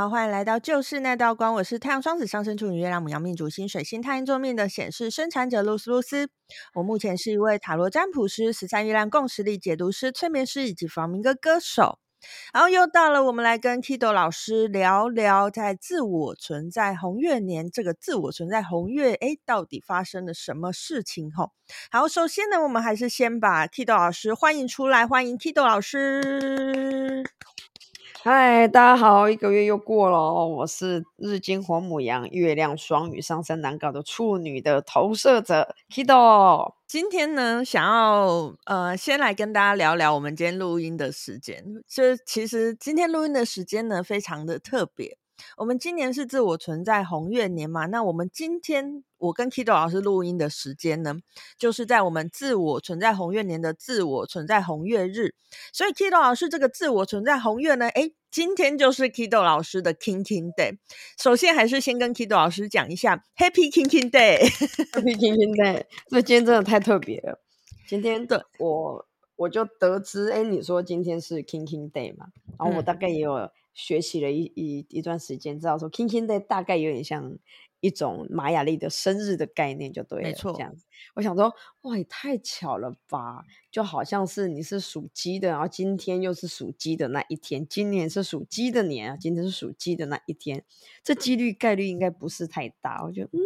好，欢迎来到就是那道光。我是太阳双子上升处女月亮母羊命主星水星太阴座命的显示生产者露丝露丝。我目前是一位塔罗占卜师、十三月亮共识力解读师、催眠师以及房明歌歌手。然后又到了我们来跟 Kido 老师聊聊，在自我存在红月年这个自我存在红月，哎，到底发生了什么事情？吼，好，首先呢，我们还是先把 Kido 老师欢迎出来，欢迎 Kido 老师。嗨，大家好，一个月又过了，我是日金火母羊，月亮双鱼上升难搞的处女的投射者 Kido。今天呢，想要呃，先来跟大家聊聊我们今天录音的时间。这其实今天录音的时间呢，非常的特别。我们今年是自我存在红月年嘛，那我们今天我跟 Kido 老师录音的时间呢，就是在我们自我存在红月年的自我存在红月日，所以 Kido 老师这个自我存在红月呢，诶，今天就是 Kido 老师的 King King Day。首先还是先跟 Kido 老师讲一下 Happy King King Day，Happy King King Day，这今天真的太特别了。今天的我我就得知，诶，你说今天是 King King Day 嘛，然后我大概也有。学习了一一一段时间，知道说 King King Day 大概有点像一种玛雅历的生日的概念，就对了。没错，这样子。我想说，哇，也太巧了吧！就好像是你是属鸡的，然后今天又是属鸡的那一天，今年是属鸡的年啊，今天是属鸡的那一天，这几率概率应该不是太大。我觉得，嗯，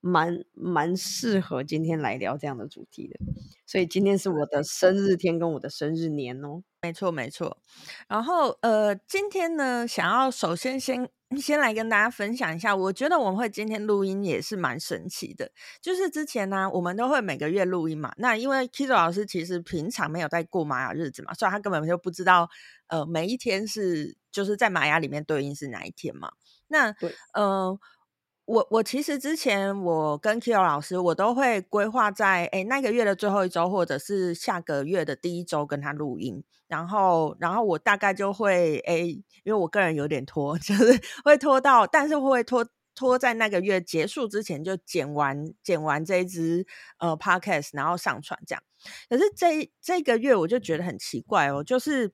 蛮蛮适合今天来聊这样的主题的。所以今天是我的生日天跟我的生日年哦。没错，没错。然后，呃，今天呢，想要首先先先来跟大家分享一下，我觉得我们会今天录音也是蛮神奇的。就是之前呢，我们都会每个月录音嘛。那因为 Kido 老师其实平常没有在过玛雅日子嘛，所以他根本就不知道，呃，每一天是就是在玛雅里面对应是哪一天嘛。那，对，呃。我我其实之前我跟 Kido 老师，我都会规划在诶那个月的最后一周，或者是下个月的第一周跟他录音，然后然后我大概就会诶，因为我个人有点拖，就是会拖到，但是会拖拖在那个月结束之前就剪完剪完这一支呃 Podcast，然后上传这样。可是这这个月我就觉得很奇怪哦，就是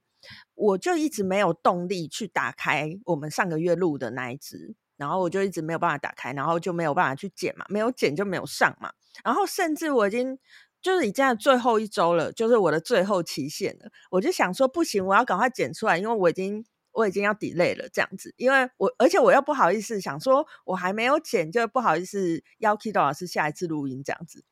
我就一直没有动力去打开我们上个月录的那一支。然后我就一直没有办法打开，然后就没有办法去剪嘛，没有剪就没有上嘛。然后甚至我已经就是已经在最后一周了，就是我的最后期限了。我就想说不行，我要赶快剪出来，因为我已经我已经要 delay 了这样子。因为我而且我又不好意思想说我还没有剪，就不好意思邀 Kido 老师下一次录音这样子。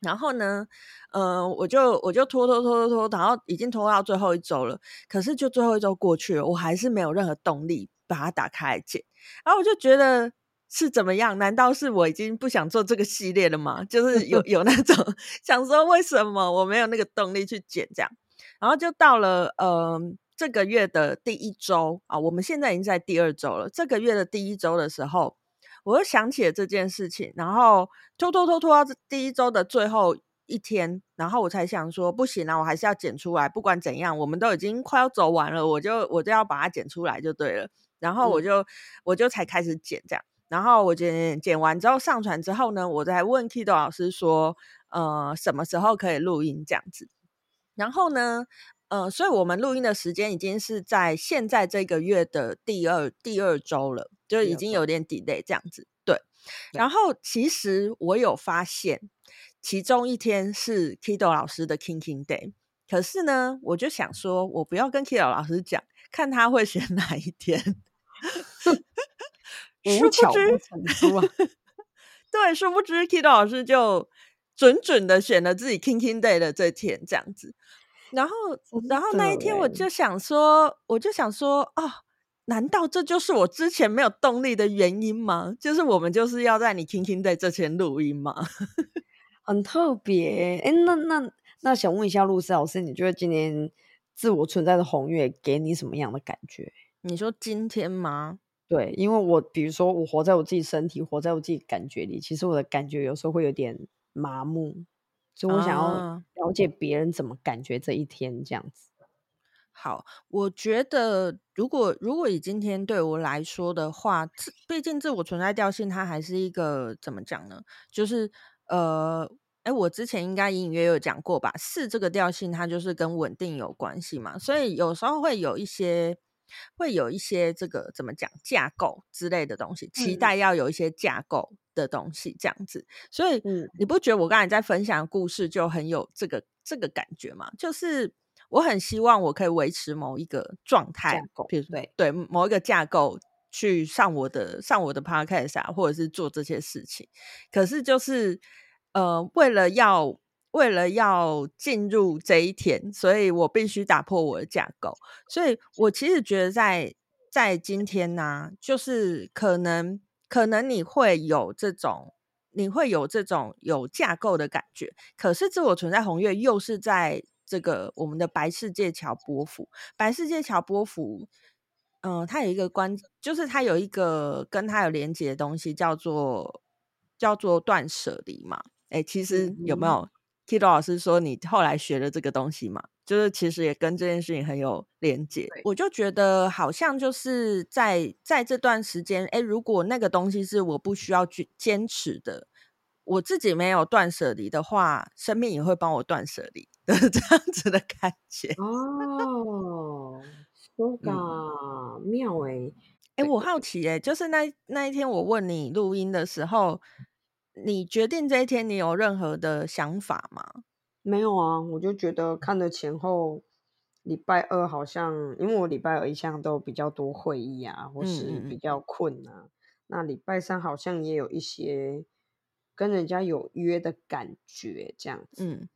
然后呢，呃，我就我就拖拖拖拖拖，然后已经拖到最后一周了。可是就最后一周过去了，我还是没有任何动力。把它打开来剪，然后我就觉得是怎么样？难道是我已经不想做这个系列了吗？就是有 有那种想说，为什么我没有那个动力去剪这样？然后就到了呃这个月的第一周啊，我们现在已经在第二周了。这个月的第一周的时候，我又想起了这件事情，然后拖拖拖拖到第一周的最后一天，然后我才想说，不行啊，我还是要剪出来。不管怎样，我们都已经快要走完了，我就我就要把它剪出来就对了。然后我就、嗯、我就才开始剪这样，然后我剪剪完之后上传之后呢，我再问 Kido 老师说，呃，什么时候可以录音这样子？然后呢，呃，所以我们录音的时间已经是在现在这个月的第二第二周了，就已经有点 delay 这样子。对，然后其实我有发现，其中一天是 Kido 老师的 King King Day，可是呢，我就想说，我不要跟 Kido 老师讲，看他会选 哪一天。无巧不成书啊！对，殊不知 Kido 老师就准准的选了自己 King King Day 的这天，这样子。然后，然后那一天我就想说，我就想说，哦，难道这就是我之前没有动力的原因吗？就是我们就是要在你 King King Day 这天录音吗？很特别。哎，那那那想问一下露丝老师，你觉得今年自我存在的红月给你什么样的感觉？你说今天吗？对，因为我比如说我活在我自己身体，活在我自己感觉里，其实我的感觉有时候会有点麻木，所以我想要了解别人怎么感觉这一天这样子。啊、好，我觉得如果如果以今天对我来说的话，毕竟自我存在调性它还是一个怎么讲呢？就是呃，哎，我之前应该隐隐约约有讲过吧？四这个调性它就是跟稳定有关系嘛，所以有时候会有一些。会有一些这个怎么讲架构之类的东西，期待要有一些架构的东西这样子。所以，你不觉得我刚才在分享的故事就很有这个这个感觉吗？就是我很希望我可以维持某一个状态，比如对对某一个架构去上我的上我的 podcast 啊，或者是做这些事情。可是就是呃，为了要。为了要进入这一天，所以我必须打破我的架构。所以我其实觉得在，在在今天呢、啊，就是可能可能你会有这种，你会有这种有架构的感觉。可是自我存在红月又是在这个我们的白世界桥波幅，白世界桥波幅，嗯、呃，它有一个关，就是它有一个跟它有连接的东西，叫做叫做断舍离嘛。哎，其实有没有？嗯 Kido 老师说：“你后来学了这个东西嘛，就是其实也跟这件事情很有连结。我就觉得好像就是在在这段时间，哎，如果那个东西是我不需要去坚持的，我自己没有断舍离的话，生命也会帮我断舍离的 这样子的感觉。”哦，说个妙哎，哎，我好奇哎，就是那那一天我问你录音的时候。你决定这一天，你有任何的想法吗？没有啊，我就觉得看了前后，礼拜二好像，因为我礼拜二一向都比较多会议啊，或是比较困啊。嗯嗯，那礼拜三好像也有一些跟人家有约的感觉，这样子。嗯，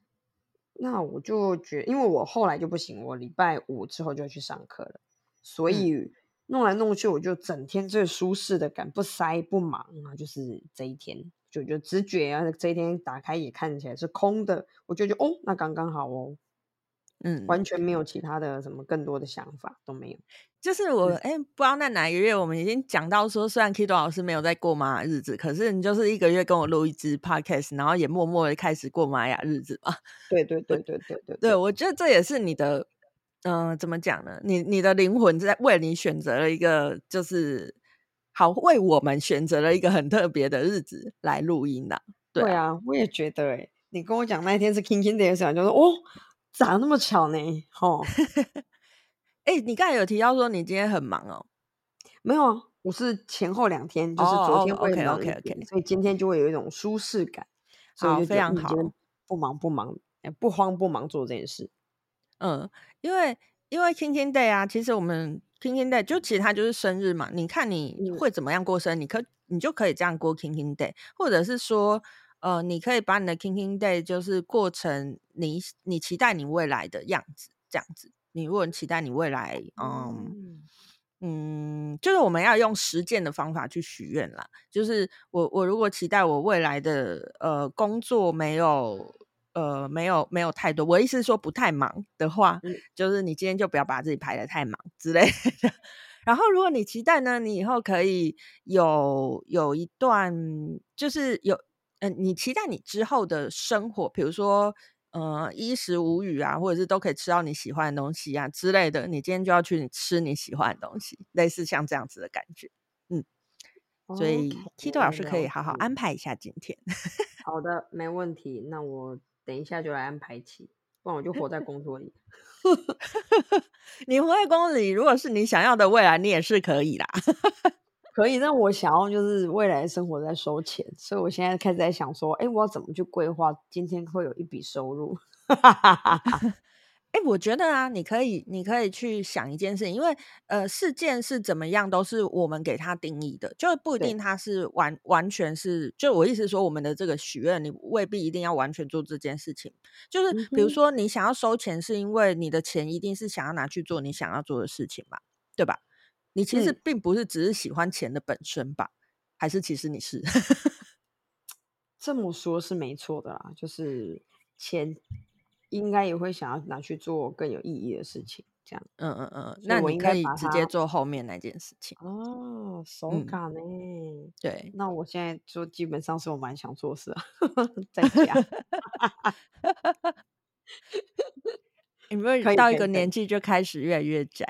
那我就觉得，因为我后来就不行，我礼拜五之后就去上课了，所以弄来弄去，我就整天最舒适的感，不塞不忙啊，就是这一天。就就直觉啊，这一天打开也看起来是空的，我就觉得哦，那刚刚好哦，嗯，完全没有其他的什么更多的想法都没有。就是我哎、嗯，不知道那哪一个月我们已经讲到说，虽然 Kido 老师没有在过玛雅日子，可是你就是一个月跟我录一支 Podcast，然后也默默的开始过玛雅日子嘛。对对对对对对对，对，我觉得这也是你的，嗯、呃，怎么讲呢？你你的灵魂在为你选择了一个就是。好，为我们选择了一个很特别的日子来录音的。对啊，对啊，我也觉得诶，你跟我讲那一天是 King King Day 的时候，就说哦，咋那么巧呢？吼，哎，你刚才有提到说你今天很忙哦？没有啊，我是前后两天，就是昨天会忙 OK OK OK，所以今天就会有一种舒适感，所以就非常好，不忙不忙，不慌不忙做这件事。嗯，因为因为 King King Day 啊，其实我们。King King Day 就其实它就是生日嘛，你看你会怎么样过生日，嗯、你可你就可以这样过 King King Day，或者是说，呃，你可以把你的 King King Day 就是过成你你期待你未来的样子，这样子。你如果期待你未来，嗯嗯，嗯，就是我们要用实践的方法去许愿啦。就是我我如果期待我未来的呃工作没有。呃，没有没有太多，我意思是说不太忙的话，嗯，就是你今天就不要把自己排的太忙之类的。然后，如果你期待呢，你以后可以有有一段，就是有，嗯、呃，你期待你之后的生活，比如说，呃，衣食无虞啊，或者是都可以吃到你喜欢的东西啊之类的，你今天就要去吃你喜欢的东西，类似像这样子的感觉，嗯。所以 Tito 老师可以好好安排一下今天。好的，没问题。那我。等一下就来安排起，不然我就活在工作里。你活在工作里，如果是你想要的未来，你也是可以啦。可以，但我想要就是未来的生活在收钱，所以我现在开始在想说，哎，我要怎么去规划今天会有一笔收入？哎，我觉得啊，你可以，你可以去想一件事情，因为呃，事件是怎么样，都是我们给它定义的，就不一定它是完完全是。就我意思说，我们的这个许愿，你未必一定要完全做这件事情。就是比如说，你想要收钱，是因为你的钱一定是想要拿去做你想要做的事情嘛，对吧？你其实并不是只是喜欢钱的本身吧？还是其实你是？这么说，是没错的啦，就是钱。应该也会想要拿去做更有意义的事情，这样。嗯嗯嗯，那我应该可以直接做后面那件事情。哦，手感呢？对，那我现在就基本上是我蛮想做事啊，在家。有没有到一个年纪就开始越来越宅？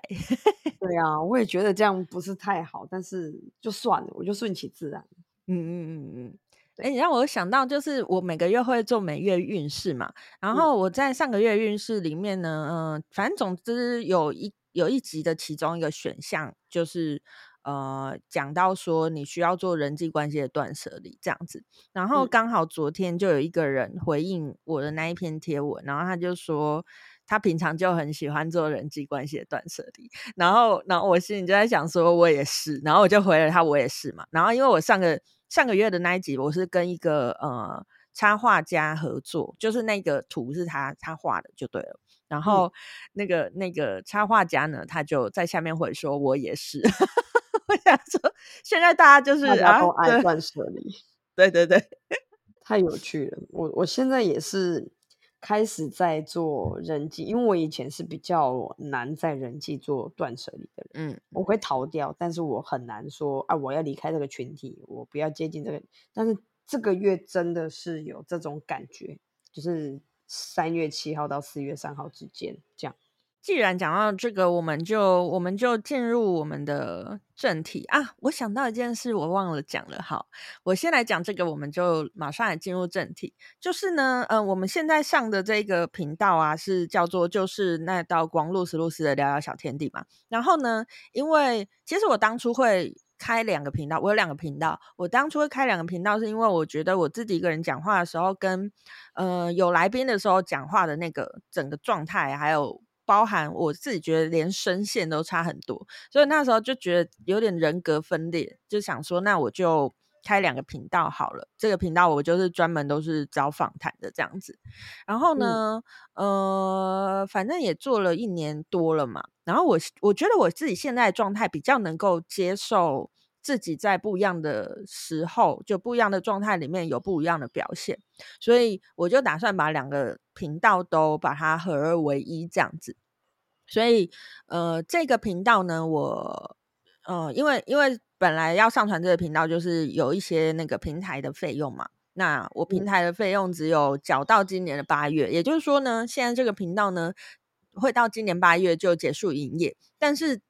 对啊，我也觉得这样不是太好，但是就算了，我就顺其自然。嗯嗯嗯嗯。哎，你让我想到，就是我每个月会做每月运势嘛，然后我在上个月运势里面呢，嗯、呃，反正总之有一有一集的其中一个选项就是。呃，讲到说你需要做人际关系的断舍离这样子，然后刚好昨天就有一个人回应我的那一篇贴文，然后他就说他平常就很喜欢做人际关系的断舍离，然后，然后我心里就在想说，我也是，然后我就回了他，我也是嘛，然后因为我上个上个月的那一集，我是跟一个呃插画家合作，就是那个图是他他画的就对了，然后那个、嗯、那个插画家呢，他就在下面回说，我也是。我想说，现在大家就是大家都爱断舍离，对对对，太有趣了。我我现在也是开始在做人际，因为我以前是比较难在人际做断舍离的人。嗯，我会逃掉，但是我很难说啊，我要离开这个群体，我不要接近这个。但是这个月真的是有这种感觉，就是三月七号到四月三号之间这样。既然讲到这个，我们就我们就进入我们的正题啊！我想到一件事，我忘了讲了。好，我先来讲这个，我们就马上来进入正题。就是呢，嗯、呃，我们现在上的这个频道啊，是叫做就是那道光露丝露丝的聊聊小天地嘛。然后呢，因为其实我当初会开两个频道，我有两个频道。我当初会开两个频道，是因为我觉得我自己一个人讲话的时候，跟呃有来宾的时候讲话的那个整个状态，还有。包含我自己觉得连声线都差很多，所以那时候就觉得有点人格分裂，就想说那我就开两个频道好了。这个频道我就是专门都是找访谈的这样子。然后呢，嗯、呃，反正也做了一年多了嘛。然后我我觉得我自己现在的状态比较能够接受。自己在不一样的时候，就不一样的状态里面有不一样的表现，所以我就打算把两个频道都把它合二为一这样子。所以，呃，这个频道呢，我，呃，因为因为本来要上传这个频道，就是有一些那个平台的费用嘛。那我平台的费用只有缴到今年的八月，也就是说呢，现在这个频道呢会到今年八月就结束营业，但是。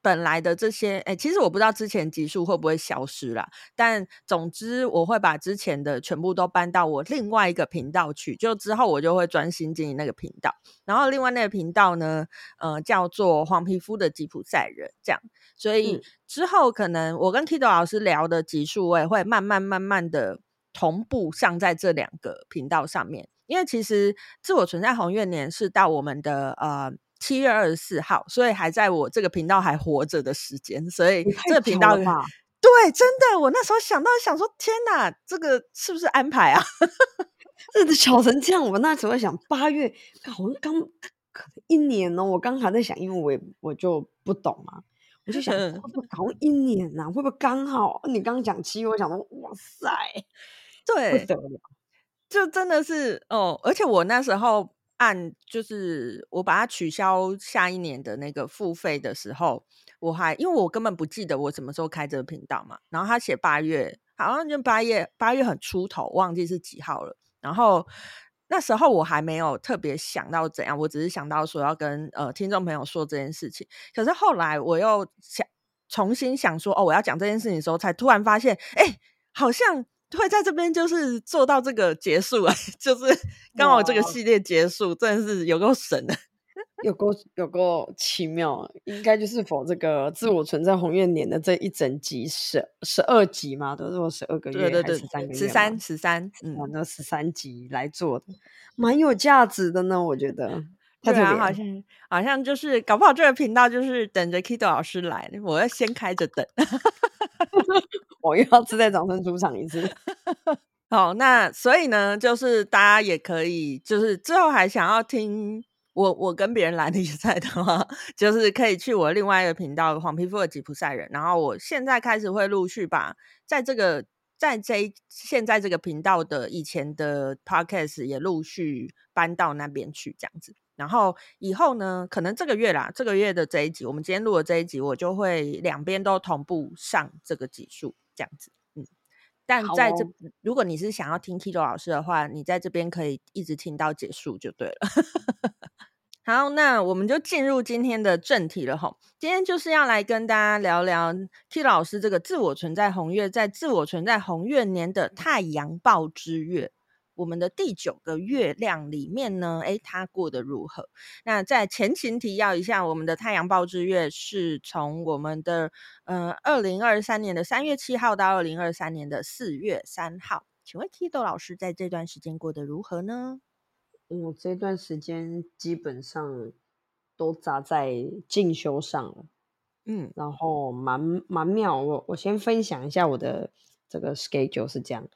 本来的这些，哎，其实我不知道之前集数会不会消失啦。但总之，我会把之前的全部都搬到我另外一个频道去。就之后我就会专心经营那个频道。然后另外那个频道呢，呃，叫做黄皮肤的吉普赛人，这样。所以之后可能我跟 Kido 老师聊的集数，我也会慢慢慢慢的同步上在这两个频道上面。因为其实自我存在红月年是到我们的呃。七月二十四号，所以还在我这个频道还活着的时间，所以这个频道对，真的，我那时候想到想说，天哪，这个是不是安排啊？这的巧成这样，我那时候想八月，好像刚可能一年呢、哦，我刚还在想，因为我也我就不懂嘛，我就想会不会 搞一年呐、啊？会不会刚好？你刚刚讲七月，我想说，哇塞，对，就真的是哦，而且我那时候。按就是我把它取消下一年的那个付费的时候，我还因为我根本不记得我什么时候开这个频道嘛，然后他写八月，好像就八月八月很出头，忘记是几号了。然后那时候我还没有特别想到怎样，我只是想到说要跟呃听众朋友说这件事情。可是后来我又想重新想说哦，我要讲这件事情的时候，才突然发现，哎，好像。会在这边就是做到这个结束啊，就是刚好这个系列结束，真的是有够神的，有够有够奇妙，应该就是否这个自我存在红月年的这一整集十十二集嘛，都是我十二个月，对对对，十三个月，十三十三，嗯，那十三集来做的，蛮有价值的呢，我觉得。对啊，好像好像就是搞不好这个频道就是等着 Kido 老师来，我要先开着等。我又要自带掌声出场一次。好，那所以呢，就是大家也可以，就是之后还想要听我我跟别人来 比赛的话，就是可以去我另外一个频道黄皮肤的吉普赛人。然后我现在开始会陆续把在这个在这现在这个频道的以前的 podcast 也陆续搬到那边去，这样子。然后以后呢，可能这个月啦，这个月的这一集，我们今天录的这一集，我就会两边都同步上这个集数，这样子。嗯，但在这，哦、如果你是想要听 Kido 老师的话，你在这边可以一直听到结束就对了。好，那我们就进入今天的正题了吼。今天就是要来跟大家聊聊 Kido 老师这个自我存在红月，在自我存在红月年的太阳报之月。我们的第九个月亮里面呢，诶，它过得如何？那在前情提要一下，我们的太阳报之月是从我们的呃二零二三年的三月七号到二零二三年的四月三号。请问 Kido 老师在这段时间过得如何呢？我这段时间基本上都砸在进修上了。嗯，然后蛮蛮妙，我我先分享一下我的这个 schedule 是这样，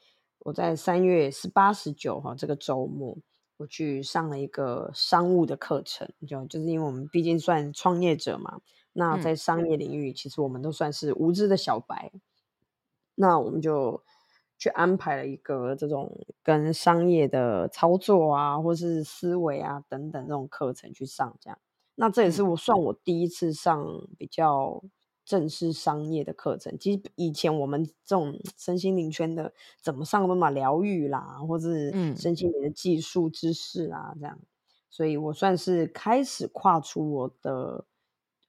我在三月十八、十九号这个周末，我去上了一个商务的课程，就就是因为我们毕竟算创业者嘛，那在商业领域，其实我们都算是无知的小白，嗯、那我们就去安排了一个这种跟商业的操作啊，或是思维啊等等这种课程去上，这样。那这也是我算我第一次上比较正式商业的课程。其实以前我们这种身心灵圈的，怎么上都嘛疗愈啦，或是身心灵的技术知识啊，这样。所以我算是开始跨出我的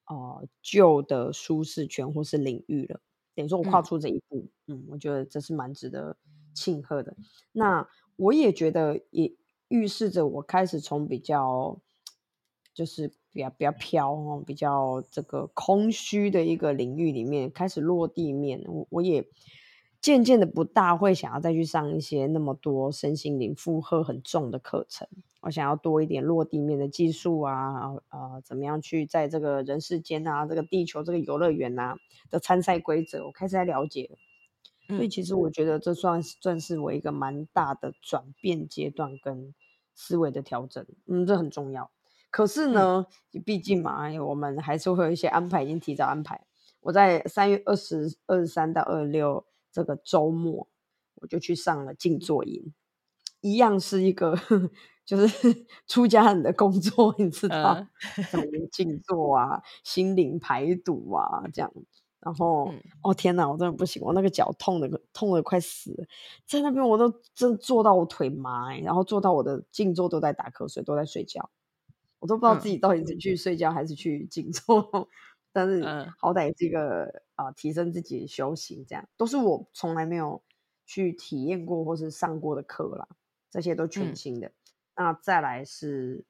呃旧的舒适圈或是领域了。等于说我跨出这一步，嗯，嗯，我觉得这是蛮值得庆贺的。那我也觉得也预示着我开始从比较就是。比较比较飘哦，比较这个空虚的一个领域里面开始落地面，我我也渐渐的不大会想要再去上一些那么多身心灵负荷很重的课程，我想要多一点落地面的技术啊，呃，怎么样去在这个人世间啊，这个地球这个游乐园啊的参赛规则，我开始在了解了，所以其实我觉得这算是算是我一个蛮大的转变阶段跟思维的调整，嗯，这很重要。可是呢，毕竟嘛，我们还是会有一些安排，已经提早安排。我在三月二十二、十三到二十六这个周末，我就去上了静坐营，一样是一个 就是 出家人的工作，你知道，什么静坐啊、心灵排毒啊这样。然后，嗯、哦天哪，我真的不行，我那个脚痛的痛的快死了，在那边我都真坐到我腿麻，然后坐到我的静坐都在打瞌睡，都在睡觉。我都不知道自己到底是去睡觉还是去静坐，嗯、但是好歹这个啊、呃，提升自己的修行，这样都是我从来没有去体验过或是上过的课啦，这些都全新的。嗯、那再来是，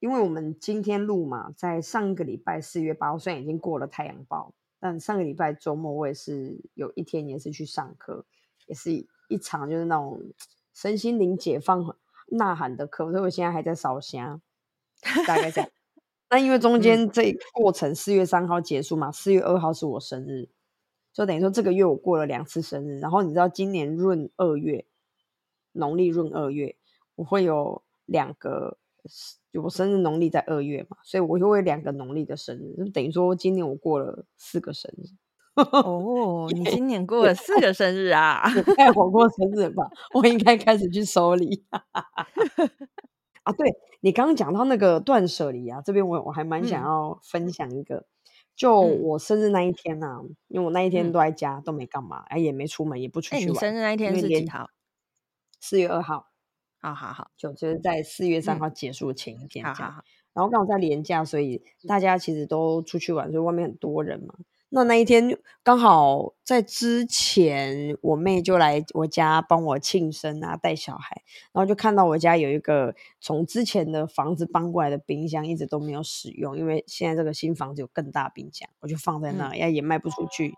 因为我们今天录嘛，在上个礼拜四月八号，虽然已经过了太阳报，但上个礼拜周末我也是有一天也是去上课，也是一场就是那种身心灵解放呐喊的课，所以我现在还在烧香。大概这样，那因为中间这过程四月三号结束嘛，四月二号是我生日，就等于说这个月我过了两次生日。然后你知道今年闰二月，农历闰二月，我会有两个，我生日农历在二月嘛，所以我会有两个农历的生日，就等于说今年我过了四个生日。哦，你今年 过了四个生日啊？太我过生日吧，我应该开始去收礼。啊，对你刚刚讲到那个断舍离啊，这边我我还蛮想要分享一个，嗯、就我生日那一天呐、啊，嗯、因为我那一天都在家，嗯、都没干嘛，哎，也没出门，也不出去玩。你生日那一天是几号？四月二号。好好好，就就是在四月三号结束前一天。好好好。然后刚好在连假，所以大家其实都出去玩，所以外面很多人嘛。那那一天刚好在之前，我妹就来我家帮我庆生啊，带小孩，然后就看到我家有一个从之前的房子搬过来的冰箱，一直都没有使用，因为现在这个新房子有更大冰箱，我就放在那，也、嗯、也卖不出去。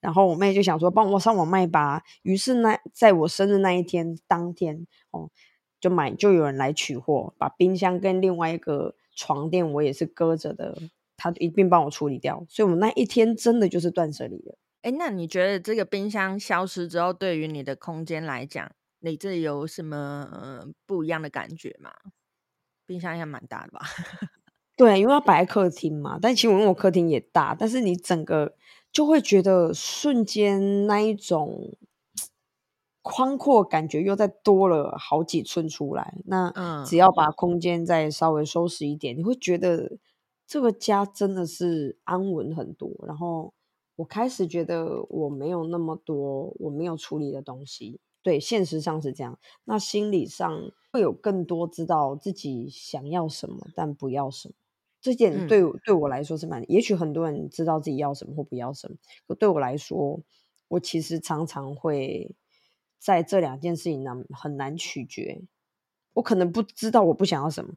然后我妹就想说帮我上网卖吧，于是那在我生日那一天当天哦，就买就有人来取货，把冰箱跟另外一个床垫我也是搁着的。他一并帮我处理掉，所以我们那一天真的就是断舍离了。哎，那你觉得这个冰箱消失之后，对于你的空间来讲，你这有什么呃不一样的感觉吗？冰箱应该蛮大的吧？对，因为要摆在客厅嘛，但其实我我客厅也大，但是你整个就会觉得瞬间那一种宽阔感觉又再多了好几寸出来。那只要把空间再稍微收拾一点，你会觉得。这个家真的是安稳很多，然后我开始觉得我没有那么多我没有处理的东西，对，现实上是这样。那心理上会有更多知道自己想要什么，但不要什么。这点对、嗯、对我来说是蛮，也许很多人知道自己要什么或不要什么，可对我来说，我其实常常会在这两件事情难很难取决。我可能不知道我不想要什么，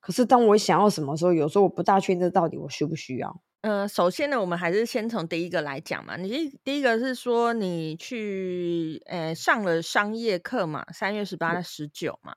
可是当我想要什么时候，有时候我不大确定到底我需不需要。呃，首先呢，我们还是先从第一个来讲嘛。你第第一个是说你去呃上了商业课嘛，三月十八到十九嘛。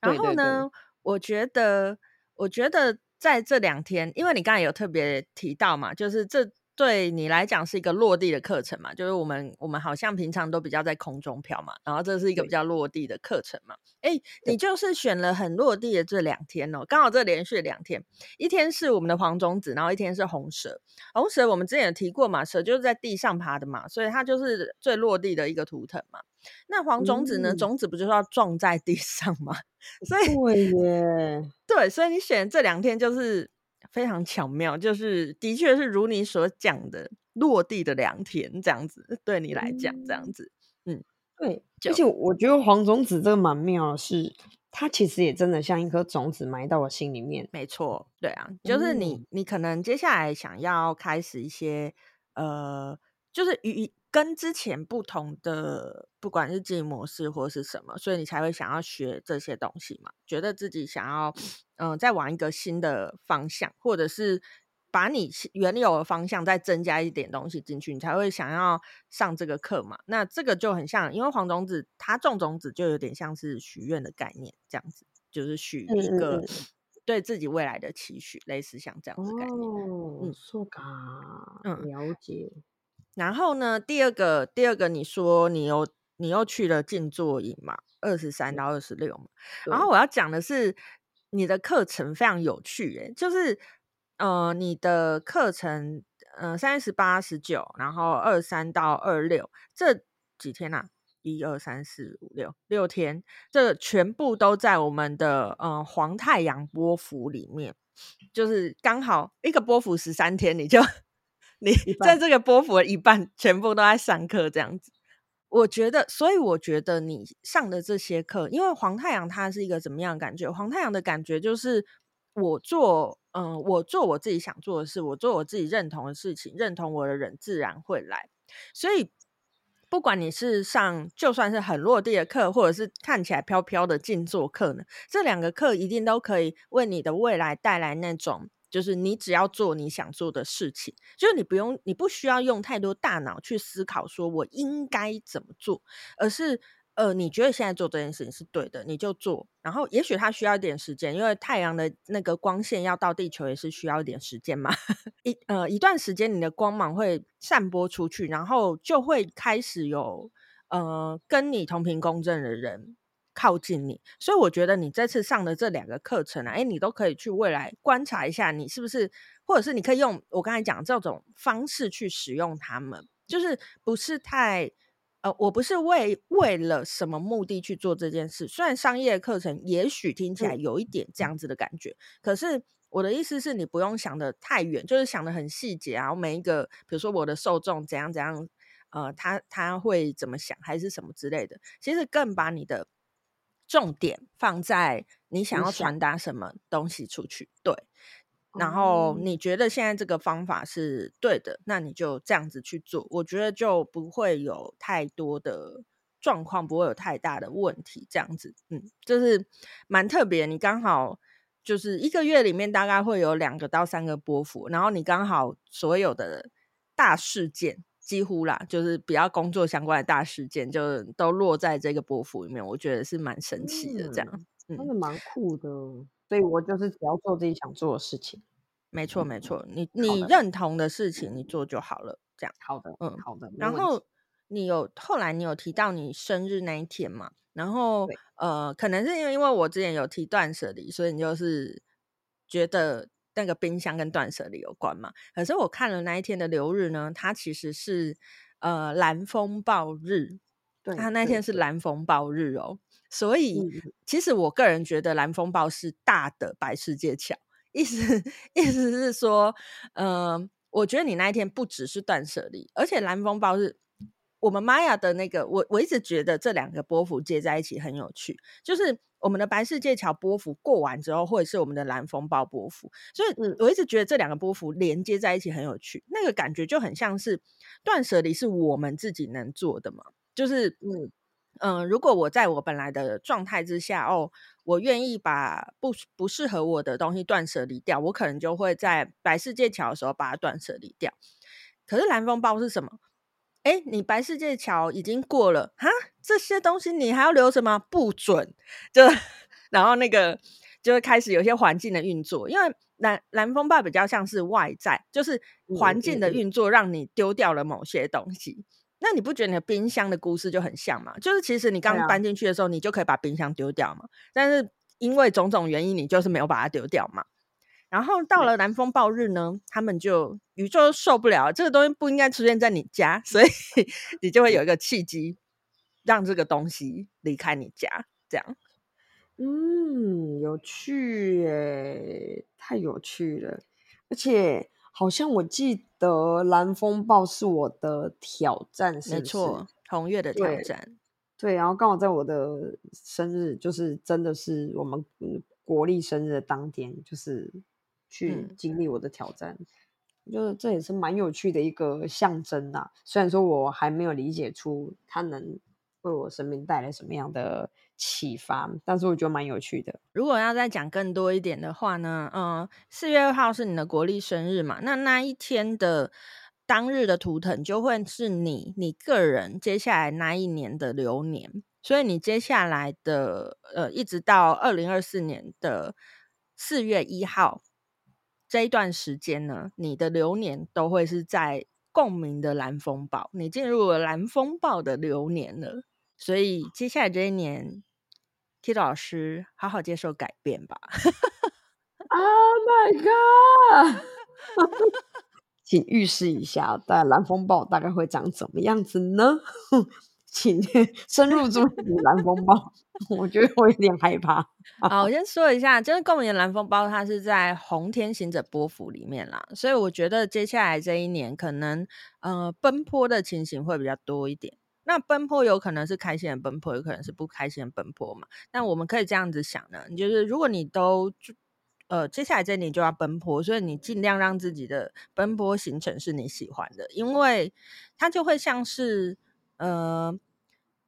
然后呢，对对对，我觉得，我觉得在这两天，因为你刚才有特别提到嘛，就是这。对你来讲是一个落地的课程嘛，就是我们我们好像平常都比较在空中飘嘛，然后这是一个比较落地的课程嘛。哎，你就是选了很落地的这两天哦，刚好这连续两天，一天是我们的黄种子，然后一天是红蛇。红蛇我们之前有提过嘛，蛇就是在地上爬的嘛，所以它就是最落地的一个图腾嘛。那黄种子呢，嗯、种子不就是要撞在地上吗？所以对耶，对，所以你选这两天就是。非常巧妙，就是的确是如你所讲的落地的良田这样子，对你来讲这样子，嗯，对。而且我觉得黄种子这个蛮妙的是，是它其实也真的像一颗种子埋到我心里面。没错，对啊，就是你，嗯、你可能接下来想要开始一些，呃，就是与。跟之前不同的，不管是经营模式或是什么，所以你才会想要学这些东西嘛？觉得自己想要，嗯、呃，再往一个新的方向，或者是把你原有的方向再增加一点东西进去，你才会想要上这个课嘛？那这个就很像，因为黄种子它种种子就有点像是许愿的概念，这样子就是许一个对自己未来的期许，类似像这样子概念。哦，嗯，说噶，嗯，了解。然后呢，第二个，第二个，你说你又你又去了静坐营嘛，二十三到二十六嘛。然后我要讲的是，你的课程非常有趣，欸，就是呃，你的课程，呃，三十八、十九，然后二三到二六这几天啊，一二三四五六六天，这全部都在我们的呃黄太阳波幅里面，就是刚好一个波幅十三天，你就。你 在这个波幅的一半全部都在上课这样子，我觉得，所以我觉得你上的这些课，因为黄太阳它是一个怎么样的感觉？黄太阳的感觉就是我做，嗯，我做我自己想做的事，我做我自己认同的事情，认同我的人自然会来。所以不管你是上就算是很落地的课，或者是看起来飘飘的静坐课呢，这两个课一定都可以为你的未来带来那种。就是你只要做你想做的事情，就是你不用，你不需要用太多大脑去思考，说我应该怎么做，而是呃，你觉得现在做这件事情是对的，你就做。然后也许它需要一点时间，因为太阳的那个光线要到地球也是需要一点时间嘛。一呃一段时间，你的光芒会散播出去，然后就会开始有呃跟你同频共振的人。靠近你，所以我觉得你这次上的这两个课程啊，哎，你都可以去未来观察一下，你是不是，或者是你可以用我刚才讲这种方式去使用它们，就是不是太，呃，我不是为为了什么目的去做这件事。虽然商业课程也许听起来有一点这样子的感觉，嗯、可是我的意思是你不用想的太远，就是想的很细节啊，每一个，比如说我的受众怎样怎样，呃，他他会怎么想，还是什么之类的，其实更把你的。重点放在你想要传达什么东西出去，对。然后你觉得现在这个方法是对的，那你就这样子去做。我觉得就不会有太多的状况，不会有太大的问题。这样子，嗯，就是蛮特别。你刚好就是一个月里面大概会有两个到三个波幅，然后你刚好所有的大事件。几乎啦，就是比较工作相关的大事件，就都落在这个波幅里面，我觉得是蛮神奇的。这样，真的蛮酷的。所以我就是只要做自己想做的事情。没错，没错，你你认同的事情，你做就好了。这样，好的，嗯，好的。然后你有后来你有提到你生日那一天嘛？然后呃，可能是因为因为我之前有提断舍离，所以你就是觉得。那个冰箱跟断舍离有关嘛？可是我看了那一天的流日呢，它其实是呃蓝风暴日，对，它那天是蓝风暴日哦。所以其实我个人觉得蓝风暴是大的白世界桥，意思意思是说，嗯、呃，我觉得你那一天不只是断舍离，而且蓝风暴日，我们玛雅的那个，我我一直觉得这两个波幅接在一起很有趣，就是。我们的白世界桥波幅过完之后，或者是我们的蓝风暴波幅，所以我一直觉得这两个波幅连接在一起很有趣，那个感觉就很像是断舍离是我们自己能做的嘛，就是嗯，嗯，如果我在我本来的状态之下，哦，我愿意把不不适合我的东西断舍离掉，我可能就会在白世界桥的时候把它断舍离掉。可是蓝风暴是什么？哎，你白世界桥已经过了哈，这些东西你还要留什么？不准！就 然后那个就会开始有些环境的运作，因为蓝蓝风暴比较像是外在，就是环境的运作让你丢掉了某些东西。嗯嗯嗯那你不觉得你的冰箱的故事就很像吗？就是其实你刚搬进去的时候，你就可以把冰箱丢掉嘛。但是因为种种原因，你就是没有把它丢掉嘛。然后到了南风暴日呢，他们就宇宙受不了，这个东西不应该出现在你家，所以你就会有一个契机，让这个东西离开你家。这样，嗯，有趣耶，太有趣了，而且。好像我记得蓝风暴是我的挑战，是是，没错，红月的挑战。对，对，然后刚好在我的生日，就是真的是我们国历生日的当天，就是去经历我的挑战，嗯、就是这也是蛮有趣的一个象征呐。虽然说我还没有理解出它能为我生命带来什么样的。启发，但是我觉得蛮有趣的。如果要再讲更多一点的话呢，嗯，四月二号是你的国历生日嘛？那那一天的当日的图腾就会是你你个人接下来那一年的流年。所以你接下来的呃，一直到二零二四年的四月一号这一段时间呢，你的流年都会是在共鸣的蓝风暴，你进入了蓝风暴的流年了。所以接下来这一年，Kido 老师好好接受改变吧。Oh my god！请预示一下，大蓝风暴大概会长怎么样子呢？请深入注意蓝风暴，我觉得我有点害怕。好，我 先说一下，就是共鸣蓝风暴，它是在红天行者波幅里面啦，所以我觉得接下来这一年可能呃奔波的情形会比较多一点。那奔波有可能是开心的奔波，有可能是不开心的奔波嘛？那我们可以这样子想呢，你就是如果你都呃接下来这一年就要奔波，所以你尽量让自己的奔波行程是你喜欢的，因为它就会像是呃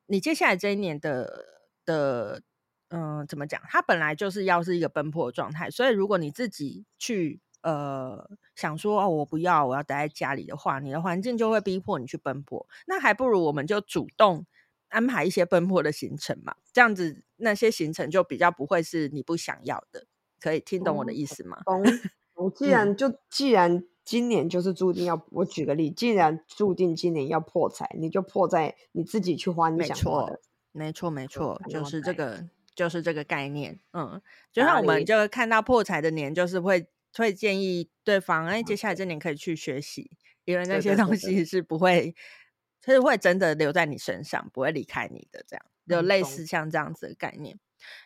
你接下来这一年的的嗯、呃、怎么讲？它本来就是要是一个奔波的状态，所以如果你自己去。呃，想说哦，我不要，我要待在家里的话，你的环境就会逼迫你去奔波。那还不如我们就主动安排一些奔波的行程嘛，这样子那些行程就比较不会是你不想要的。可以听懂我的意思吗？懂。我既然就既然今年就是注定要，我举个例，既然注定今年要破财，你就破在你自己去花你想花的。没错，没错，就是这个，就是这个概念。嗯，就像我们就看到破财的年，就是会。会建议对方，哎，接下来这年可以去学习，因为那些东西是不会，是会真的留在你身上，不会离开你的。这样，有类似像这样子的概念。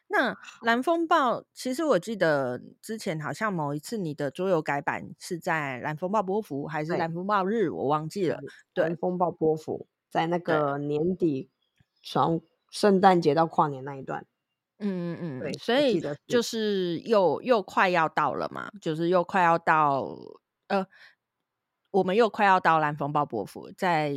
那蓝风暴，其实我记得之前好像某一次你的桌游改版是在蓝风暴波符还是蓝风暴日，我忘记了。对，蓝风暴波符在那个年底，从圣诞节到跨年那一段。嗯嗯嗯，对，所以就是又又快要到了嘛，就是又快要到呃，我们又快要到蓝风暴伯府，在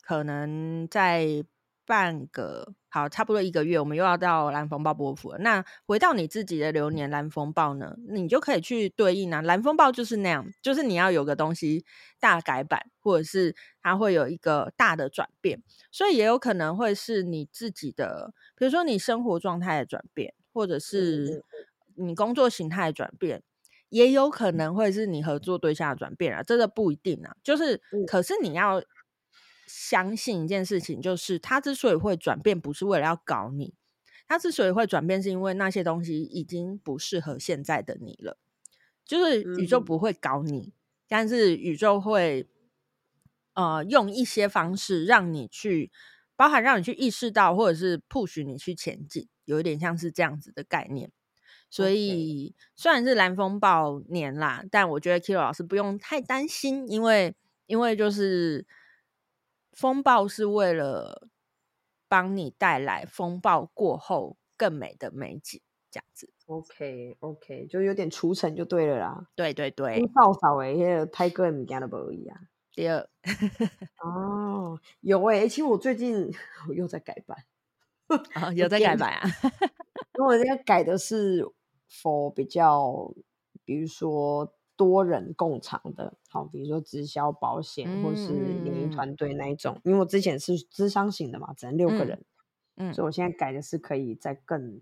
可能在半个好，差不多一个月，我们又要到蓝风暴波符了。那回到你自己的流年蓝风暴呢，你就可以去对应啊，蓝风暴就是那样，就是你要有个东西大改版，或者是它会有一个大的转变，所以也有可能会是你自己的。比如说你生活状态的转变，或者是你工作形态的转变，也有可能会是你合作对象的转变啊，这个不一定啊。就是，可是你要相信一件事情，就是他之所以会转变，不是为了要搞你，他之所以会转变，是因为那些东西已经不适合现在的你了。就是宇宙不会搞你，但是宇宙会呃用一些方式让你去。包含让你去意识到，或者是 push 你去前进，有一点像是这样子的概念。所以虽然是蓝风暴年啦，但我觉得 Kido 老师不用太担心，因为因为就是风暴是为了帮你带来风暴过后更美的美景，这样子。OK OK，就有点除尘就对了啦。对对对，少少诶，那个泰哥物件都无一样。第二。哦，有诶、欸，其实我最近 我又在改版，哦，有在改版啊。因为我现在改的是 for 比较，比如说多人共场的，好，比如说直销保险、嗯、或是联营团队那一种。因为我之前是咨商型的嘛，只能六个人，嗯，所以我现在改的是可以再更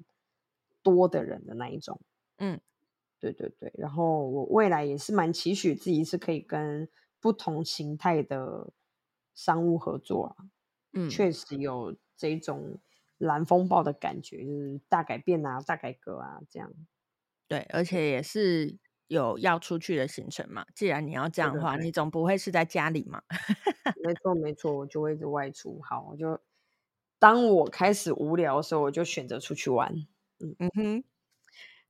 多的人的那一种，嗯，对对对。然后我未来也是蛮期许自己是可以跟不同形态的商务合作啊，嗯，确实有这种。蓝风暴的感觉就是大改变啊，大改革啊，这样。对，而且也是有要出去的行程嘛。既然你要这样的话，对对对，你总不会是在家里嘛？没错，没错，我就会一直外出。好，我就当我开始无聊的时候，我就选择出去玩。嗯嗯哼，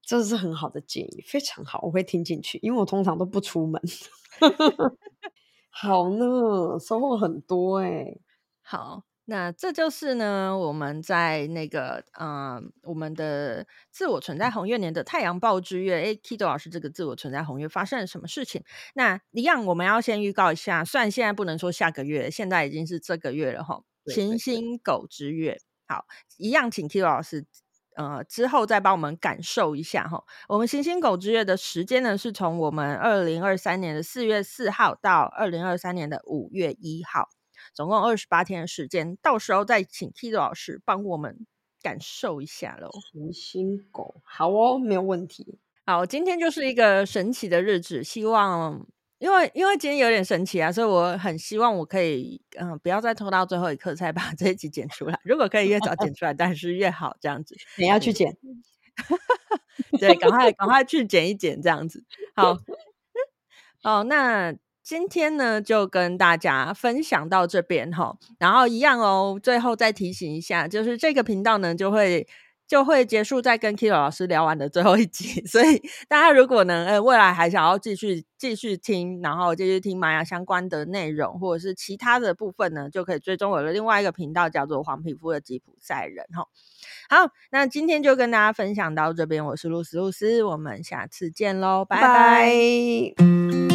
这是很好的建议，非常好，我会听进去，因为我通常都不出门。好呢，收获很多哎、欸。好。那这就是呢，我们在那个嗯、呃，我们的自我存在红月年的太阳报之月，诶，Kido 老师这个自我存在红月发生了什么事情？那一样，我们要先预告一下，虽然现在不能说下个月，现在已经是这个月了哈。行星狗之月，好，一样，请 Kido 老师呃之后再帮我们感受一下哈。我们行星狗之月的时间呢，是从我们二零二三年的四月四号到二零二三年的五月一号。总共二十八天的时间，到时候再请 Kido 老师帮我们感受一下喽。行星狗，好哦，没有问题。好，今天就是一个神奇的日子，希望因为因为今天有点神奇啊，所以我很希望我可以嗯、呃，不要再拖到最后一刻才把 这一集剪出来。如果可以越早剪出来，但是越好，这样子。你要去剪？对，赶快赶快去剪一剪，这样子。好，哦，那。今天呢，就跟大家分享到这边哈，然后一样哦，最后再提醒一下，就是这个频道呢，就会就会结束在跟 Kilo 老师聊完的最后一集，所以大家如果呢，呃，未来还想要继续继续听，然后继续听玛雅相关的内容，或者是其他的部分呢，就可以追踪我的另外一个频道，叫做黄皮肤的吉普赛人哈。好，那今天就跟大家分享到这边，我是露丝露丝，我们下次见喽，拜拜。